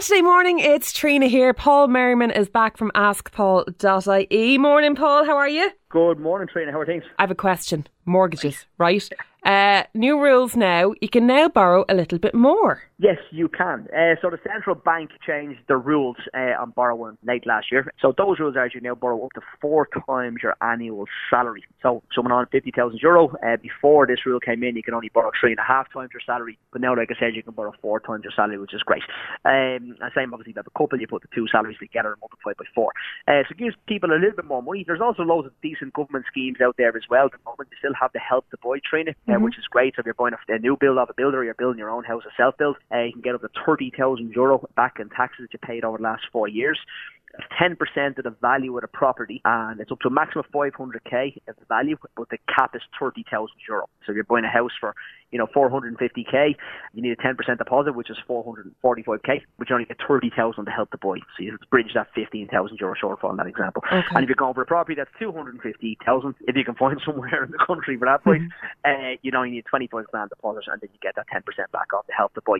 Saturday morning, it's Trina here. Paul Merriman is back from askpaul.ie. Morning, Paul. How are you? Good morning, Trina. How are things? I have a question. Mortgages, right? Uh, new rules now. You can now borrow a little bit more. Yes, you can. Uh, so the central bank changed the rules uh, on borrowing late last year. So those rules are you now borrow up to four times your annual salary. So someone on fifty thousand euro uh, before this rule came in, you can only borrow three and a half times your salary. But now, like I said, you can borrow four times your salary, which is great. Um, and same obviously, if you have a couple, you put the two salaries together and multiply by four. Uh, so it gives people a little bit more money. There's also loads of decent government schemes out there as well. At the moment, you still have the help to buy Trina, uh, mm-hmm. which is great. So if you're buying a, a new build of a builder, or you're building your own house, a self build, uh, you can get up to 30,000 euro back in taxes that you paid over the last four years. 10% of the value of the property and it's up to a maximum of 500k as the value, but the cap is 30,000 euro. So if you're buying a house for, you know, 450k, you need a 10% deposit, which is 445k, which you only get 30,000 to help to buy. So you bridge that 15,000 euro shortfall in that example. Okay. And if you're going for a property that's 250,000, if you can find somewhere in the country for that price, mm-hmm. uh, you know, you need 25 grand deposit and then you get that 10% back off to help to buy.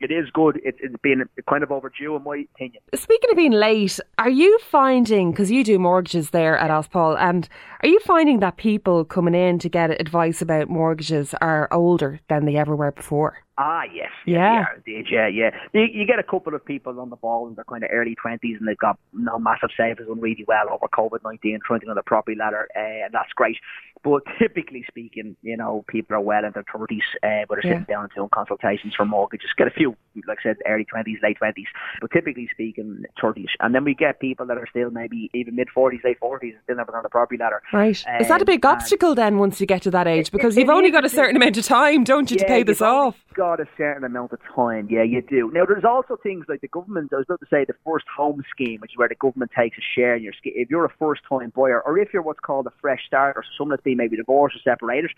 It is good. It's, it's been kind of overdue in my opinion. Speaking of being late, are you finding, because you do mortgages there at Askpaul, and are you finding that people coming in to get advice about mortgages are older than they ever were before? Ah, yes. Yeah. Yeah, yeah, yeah. You, you get a couple of people on the ball in their kind of early 20s and they've got no massive savings done really well over COVID 19, trying to get on the property ladder, uh, and that's great. But typically speaking, you know, people are well in their 30s, uh, but are sitting yeah. down and doing consultations for mortgages. Get a few, like I said, early 20s, late 20s, but typically speaking, 30s. And then we get people that are still maybe even mid 40s, late 40s, still never on the property ladder. Right. Um, Is that a big obstacle then once you get to that age? Because it, you've it only got a certain amount of time, don't you, yeah, to pay this off? Got a certain amount of time. Yeah, you do. Now, there's also things like the government. I was about to say the first home scheme, which is where the government takes a share in your scheme. If you're a first-time buyer, or if you're what's called a fresh starter, so someone that's been maybe divorced or separated,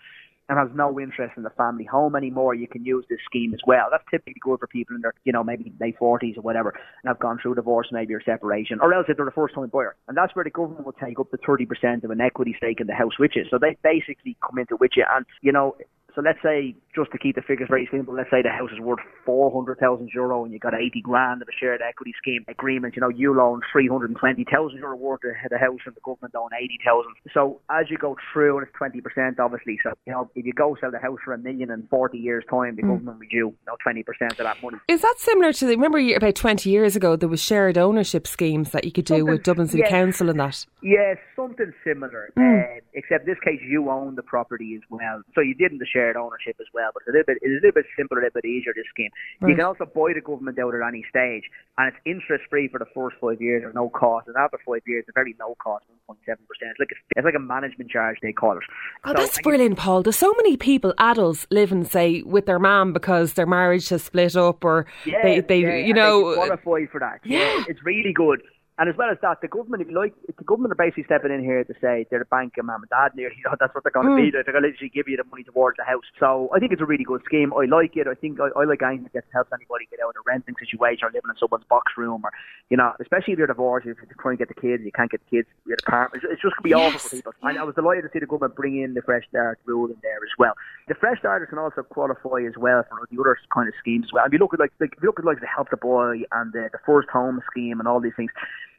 and has no interest in the family home anymore, you can use this scheme as well. That's typically good for people in their, you know, maybe late forties or whatever, and have gone through divorce, maybe or separation, or else if they're a first-time buyer, and that's where the government will take up to thirty percent of an equity stake in the house with you. So they basically come into with you, and you know, so let's say, just to keep the figures very simple, let's say the house is worth 400,000 euro and you got 80 grand of a shared equity scheme agreement. You know, you loan 320,000 euro worth of the house and the government loan 80,000. So as you go through, and it's 20% obviously. So, you know, if you go sell the house for a million in 40 years' time, the mm. government will you know, 20% of that money. Is that similar to, the, remember about 20 years ago, there was shared ownership schemes that you could do something, with Dublin City Council and that? Yeah, something similar. Mm. Uh, except this case, you own the property as well. So you didn't the share shared ownership as well. But it's a little bit, it's a little bit simpler, a little bit easier. This scheme. Right. You can also buy the government out at any stage, and it's interest free for the first five years at no cost. And after five years, it's a very low cost, 1.7 percent. It's like a, it's like a management charge they call it. Oh, so, that's brilliant, Paul. There's so many people, adults, living say with their mom because their marriage has split up, or yeah, they, they yeah, you know, qualify for that. Yeah. yeah, it's really good. And as well as that, the government, if you like, the government are basically stepping in here to say they're the bank of mum and dad near, you know, that's what they're going to mm. be. They're going to literally give you the money towards the house. So I think it's a really good scheme. I like it. I think I, I like anything that helps anybody get out of a renting situation or living in someone's box room or, you know, especially if you're divorced, if you're trying to get the kids, you can't get the kids, you're the parent. It's just going to be yes. awful for people. And I was delighted to see the government bring in the Fresh Start rule in there as well. The Fresh Starters can also qualify as well for the other kind of schemes as well. If you look at like, like if you look at like the Help to Buy and the, the First Home scheme and all these things,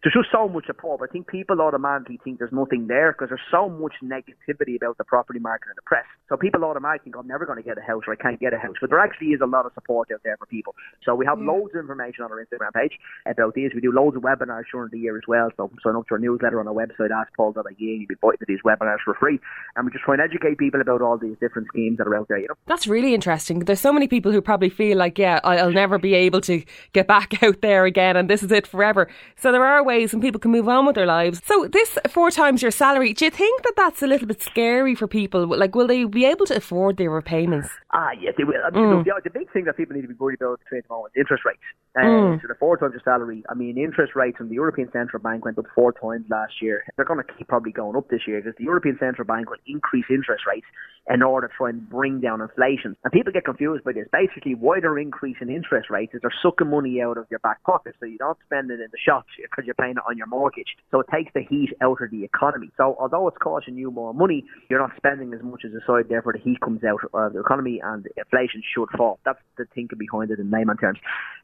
there's just so much support. I think people automatically think there's nothing there because there's so much negativity about the property market in the press. So people automatically think I'm never going to get a house or I can't get a house. But there actually is a lot of support out there for people. So we have yeah. loads of information on our Instagram page about these. We do loads of webinars during the year as well. So sign up to our newsletter on our website, askpaul.ie, and you'll be invited to these webinars for free. And we just try and educate people about all these different schemes that are out there. You know, that's really interesting. There's so many people who probably feel like, yeah, I'll never be able to get back out there again, and this is it forever. So there are ways, and people can move on with their lives. So this four times your salary, do you think that that's a little bit scary for people? Like, will they be able to afford their repayments? Ah, yes, they will. I mean, mm. the, the, big thing that people need to be worried about at the moment is interest rates. Uh, mm. So the four times your salary, I mean, interest rates from the European Central Bank went up four times last year. They're going to keep probably going up this year because the European Central Bank will increase interest rates in order to try and bring down inflation. And people get confused by this. Basically, why they're increasing interest rates is they're sucking money out of your back pocket, so you don't spend it in the shops because you're on your mortgage. So it takes the heat out of the economy. So although it's costing you more money, you're not spending as much as aside. Therefore, the heat comes out of the economy and inflation should fall. That's the thinking behind it in layman terms.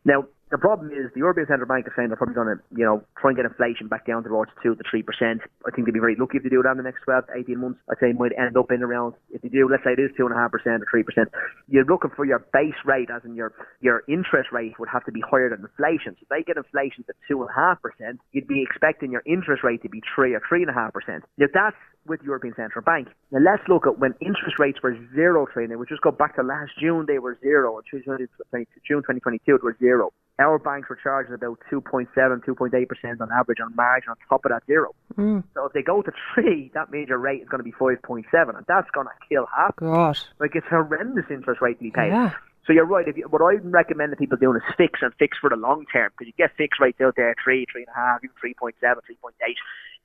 Now, The problem is the European Central Bank is saying they're probably going to, you know, try and get inflation back down towards two to three percent. I think they'd be very lucky if they do that in the next 12 to 18 months. I'd say it might end up in around if they do, let's say it is two and a half percent or three percent. You're looking for your base rate, as in your your interest rate would have to be higher than inflation. So if they get inflation to two and a half percent, you'd be expecting your interest rate to be three or three and a half percent. Now that's with the European Central Bank. Now let's look at when interest rates were zero trading. We just go back to last June, they were zero. June 2022, it was zero. Our banks were charging about 2.7, 2.8% on average on margin on top of that zero. Mm. So if they go to three, that your rate is going to be 5.7, and that's going to kill half. God. Like it's horrendous interest rate to be paid. Yeah. So you're right. If you, what I would recommend that people doing is fix and fix for the long term because you get fixed rates out there three, three and a half, even 3.7, 3.8.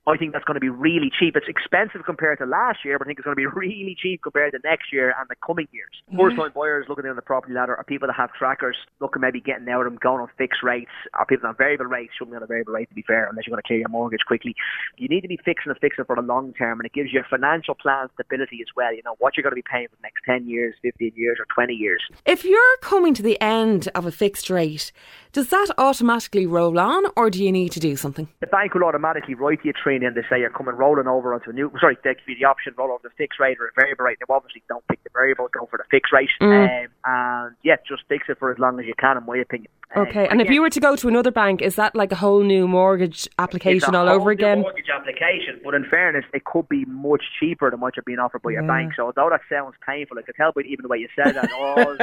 I think that's going to be really cheap. It's expensive compared to last year, but I think it's going to be really cheap compared to next year and the coming years. Yeah. First time buyers looking down the property ladder are people that have trackers looking maybe getting out of them, going on fixed rates, are people on variable rates, shouldn't be on a variable rate to be fair, unless you're going to clear your mortgage quickly. You need to be fixing and fixing for the long term, and it gives you financial plan stability as well. You know what you're going to be paying for the next 10 years, 15 years, or 20 years. If you're coming to the end of a fixed rate, does that automatically roll on, or do you need to do something? The bank will automatically write you a training and they say you're coming rolling over onto a new. Sorry, they give you the option roll over the fixed rate or a variable rate. They obviously don't pick the variable, go for the fixed rate, mm. um, and yeah, just fix it for as long as you can, in my opinion. Okay, um, and if you were to go to another bank, is that like a whole new mortgage application all over again? mortgage application, but in fairness, it could be much cheaper than what you're being offered by yeah. your bank. So although that sounds painful, I could tell by even the way you said that. Oh,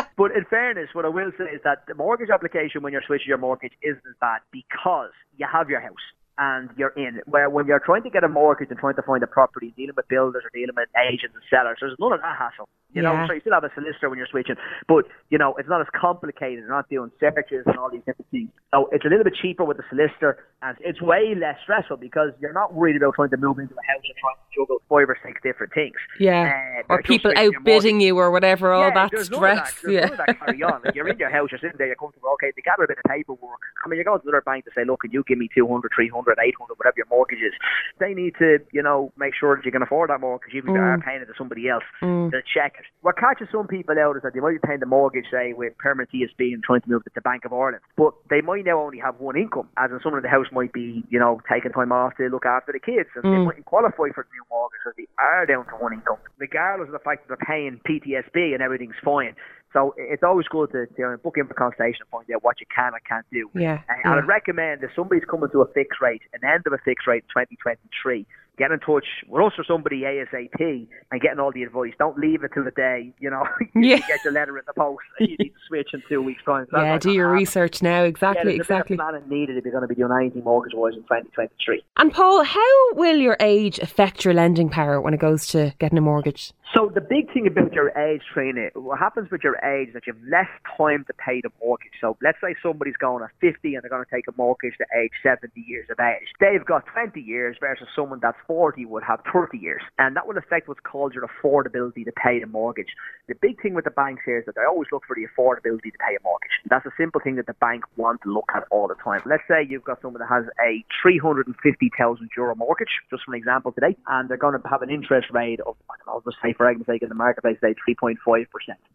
but in fairness, what I will say is that the mortgage application when you're switching your mortgage isn't as bad because you have your house and you're in. Where when you're trying to get a mortgage and trying to find a property, dealing with builders or dealing with agents and sellers, there's none of that hassle. You yeah. know, so you still have a solicitor when you're switching, but you know it's not as complicated. You're not doing searches and all these different things. So it's a little bit cheaper with the solicitor, and it's way less stressful because you're not worried about trying to move into a house and trying to juggle five or six different things. Yeah, uh, or people outbidding you or whatever. All yeah, that stress. That. yeah, that carry on. Like you're in your house, you're sitting there, you're comfortable. Okay, they gather a bit of paperwork. I mean, you go to another bank to say, look, can you give me 200, 300, 800, whatever your mortgage is? They need to, you know, make sure that you can afford that mortgage, even if mm. you are paying it to somebody else. Mm. To check it. What catches some people out is that they might be paying the mortgage, say, with permanent TSB and trying to move it to the Bank of Ireland, but they might now only have one income, as in someone in the house might be, you know, taking time off to look after the kids, and mm. they mightn't qualify for the new mortgage because they are down to one income, regardless of the fact that they're paying PTSB and everything's fine. So it's always good to, to book in for consultation and find out what you can and can't do. Yeah, and yeah. I'd recommend if somebody's coming to a fixed rate, an end of a fixed rate in 2023, get in touch with us or somebody ASAP and getting all the advice. Don't leave it till the day, you know, you yeah. get your letter in the post and you need to switch in two weeks' time. So yeah, do your happen. research now. Exactly, yeah, exactly. planning needed if you're going to be doing anything mortgage-wise in 2023. And Paul, how will your age affect your lending power when it goes to getting a mortgage? So the big thing about your age Trina, what happens with your age is that you have less time to pay the mortgage. So let's say somebody's going at 50 and they're going to take a mortgage to age 70 years of age. They've got 20 years versus someone that's 40 would have 30 years. And that will affect what's called your affordability to pay the mortgage. The big thing with the banks here is that they always look for the affordability to pay a mortgage. That's a simple thing that the bank want to look at all the time. Let's say you've got someone that has a 350,000 euro mortgage, just for an example today, and they're going to have an interest rate of, I'll just say for argument's sake in the marketplace, say 3.5%.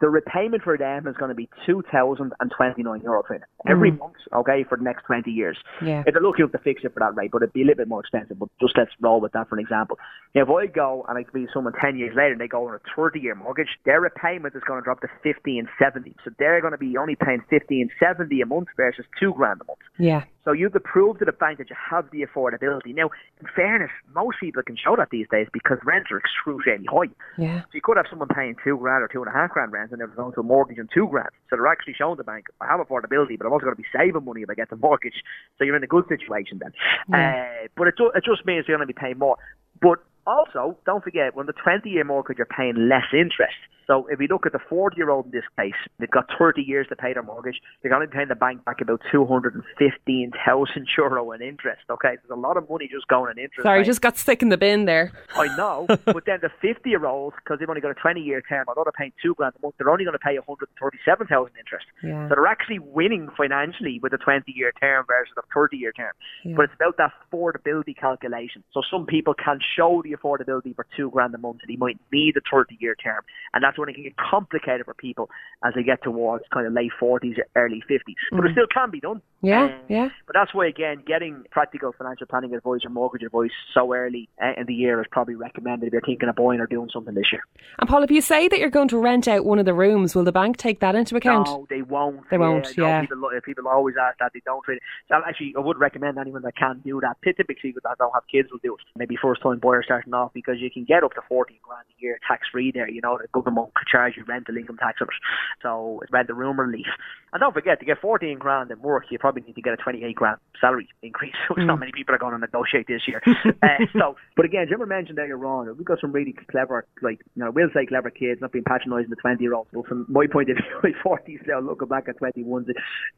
The repayment for them is going to be 2,029 euro every mm. month, okay, for the next 20 years. Yeah. If they're looking to fix it for that rate, but it'd be a little bit more expensive, but just let's roll with that for an example. Now, if I go and I be someone 10 years later and they go on a 30 year mortgage, their repayment is going to drop to 50 and 70. So they're going to be only paying 50 and 70 a month versus two grand a month. Yeah. So you have to prove to the bank that you have the affordability. Now, in fairness, most people can show that these days because rents are excruciatingly high. Yeah. So you could have someone paying two grand or two and a half grand rent and they're going to a mortgage on two grand. So they're actually showing the bank, I have affordability, but I'm also going to be saving money if I get the mortgage. So you're in a good situation then. Yeah. Uh, but it, it just means you're going to be paying more. But also, don't forget, when the 20 year mortgage, you're paying less interest. So if we look at the 40 year old in this case, they've got 30 years to pay their mortgage. They're going to be paying the bank back about 215,000 euro in interest. Okay, there's a lot of money just going in interest. Sorry, right? just got stuck in the bin there. I know, but then the 50 year olds, because they've only got a 20 year term, although they're paying two grand a month, they're only going to pay 137,000 interest. Yeah. So they're actually winning financially with a 20 year term versus a 30 year term. Yeah. But it's about that affordability calculation. So some people can show the the affordability for two grand a month and he might need a 30 year term. And that's when it can get complicated for people as they get towards kind of late 40s, or early 50s. But mm. it still can be done. Yeah, um, yeah. But that's why, again, getting practical financial planning advice or mortgage advice so early uh, in the year is probably recommended if you're thinking of buying or doing something this year. And Paul, if you say that you're going to rent out one of the rooms, will the bank take that into account? No, they won't. They won't, yeah. No, people, people always ask that. They don't really. So actually, I would recommend anyone that can do that. Typically, that don't have kids will do it. Maybe first time buyer starting off because you can get up to 14 grand a year tax free there. You know, the government could charge you rental income tax on it. So it's rent the room relief. And don't forget, to get 14 grand in work, you probably need to get a 28 grand salary increase, which mm. not many people are going to negotiate this year. uh, so, but again, Jimmer mentioned earlier on, we've got some really clever, like, you know, we'll say clever kids, not being patronising the 20 year olds. But from my point of view, my 40s now, looking back at 21s,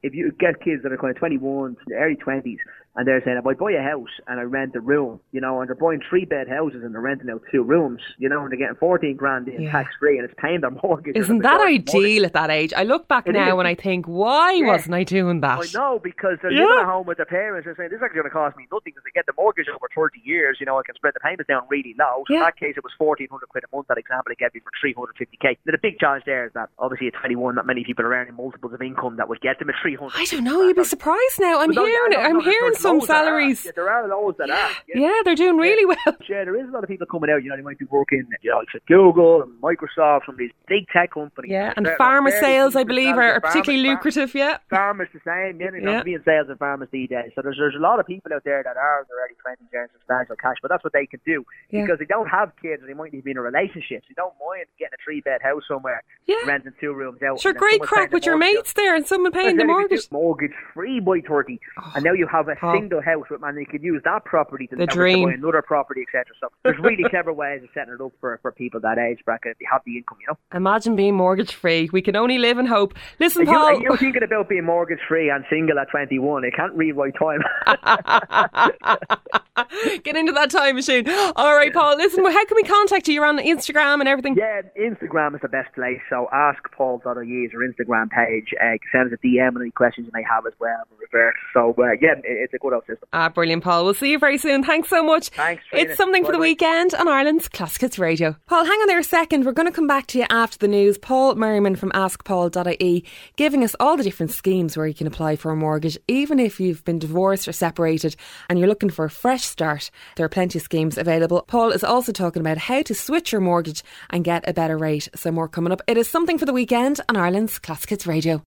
if you get kids that are kind of 21s, early 20s, and they're saying, if I buy a house and I rent a room, you know, and they're buying three bed houses and they're renting out two rooms, you know, and they're getting 14 grand in yeah. tax free and it's paying their mortgage. Isn't that ideal at that age? I look back it now is. and I think, why yeah. wasn't I doing that? I know, because they're yeah. living at home with their parents and saying, this is actually going to cost me nothing because they get the mortgage over 30 years, you know, I can spread the payments down really low. So in that case, it was 1400 quid a month, that example they gave me for 350k. Now, the big challenge there is that obviously at 21, not many people are earning multiples of income that would get them at 300. I don't know, you'd be surprised now. I'm hearing, I'm hearing some salaries yeah, there are loads that are. Yeah, yeah they're doing really well. Yeah, there is a lot of people coming out. You know, they might be working, you know, like Google and Microsoft, some of these big tech companies. Yeah, and pharma sales, I believe, are, particularly lucrative. Yeah, farmers the same. Yeah, you know, yeah. being sales and farmers these days. So there's there's a lot of people out there that are in their early twenties earning substantial cash, but that's what they can do yeah. because they don't have kids and they might need to be in a relationship. So they don't mind getting a three bed house somewhere, yeah. renting two rooms out. Sure, great crack with your mates there and someone paying the mortgage. Mortgage free by thirty, oh, and now you have a oh. Single house with man. You could use that property to, the dream. buy another property, etc. So there's really clever ways of setting it up for, for people that age bracket. They have the income, you know. Imagine being mortgage free. We can only live in hope. Listen, are Paul. You, are you thinking about being mortgage free and single at 21? It can't read right time. Get into that time machine. All right, Paul. Listen, how can we contact you? You're on Instagram and everything. Yeah, Instagram is the best place. So ask Paul.ie is our Instagram page. Uh, send us a DM and any questions you may have as well. Revert. So uh, yeah, it's a good old system. Ah, brilliant, Paul. We'll see you very soon. Thanks so much. Thanks. Trina. It's something for the weekend on Ireland's Classic Hits Radio. Paul, hang on there a second. We're going to come back to you after the news. Paul Merriman from AskPaul.ie giving us all the different schemes where you can apply for a mortgage, even if you've been divorced or separated and you're looking for a fresh start. There are plenty of schemes available. Paul is also talking about how to switch your mortgage and get a better rate. So more coming up. It is something for the weekend on Ireland's Classic Hits Radio.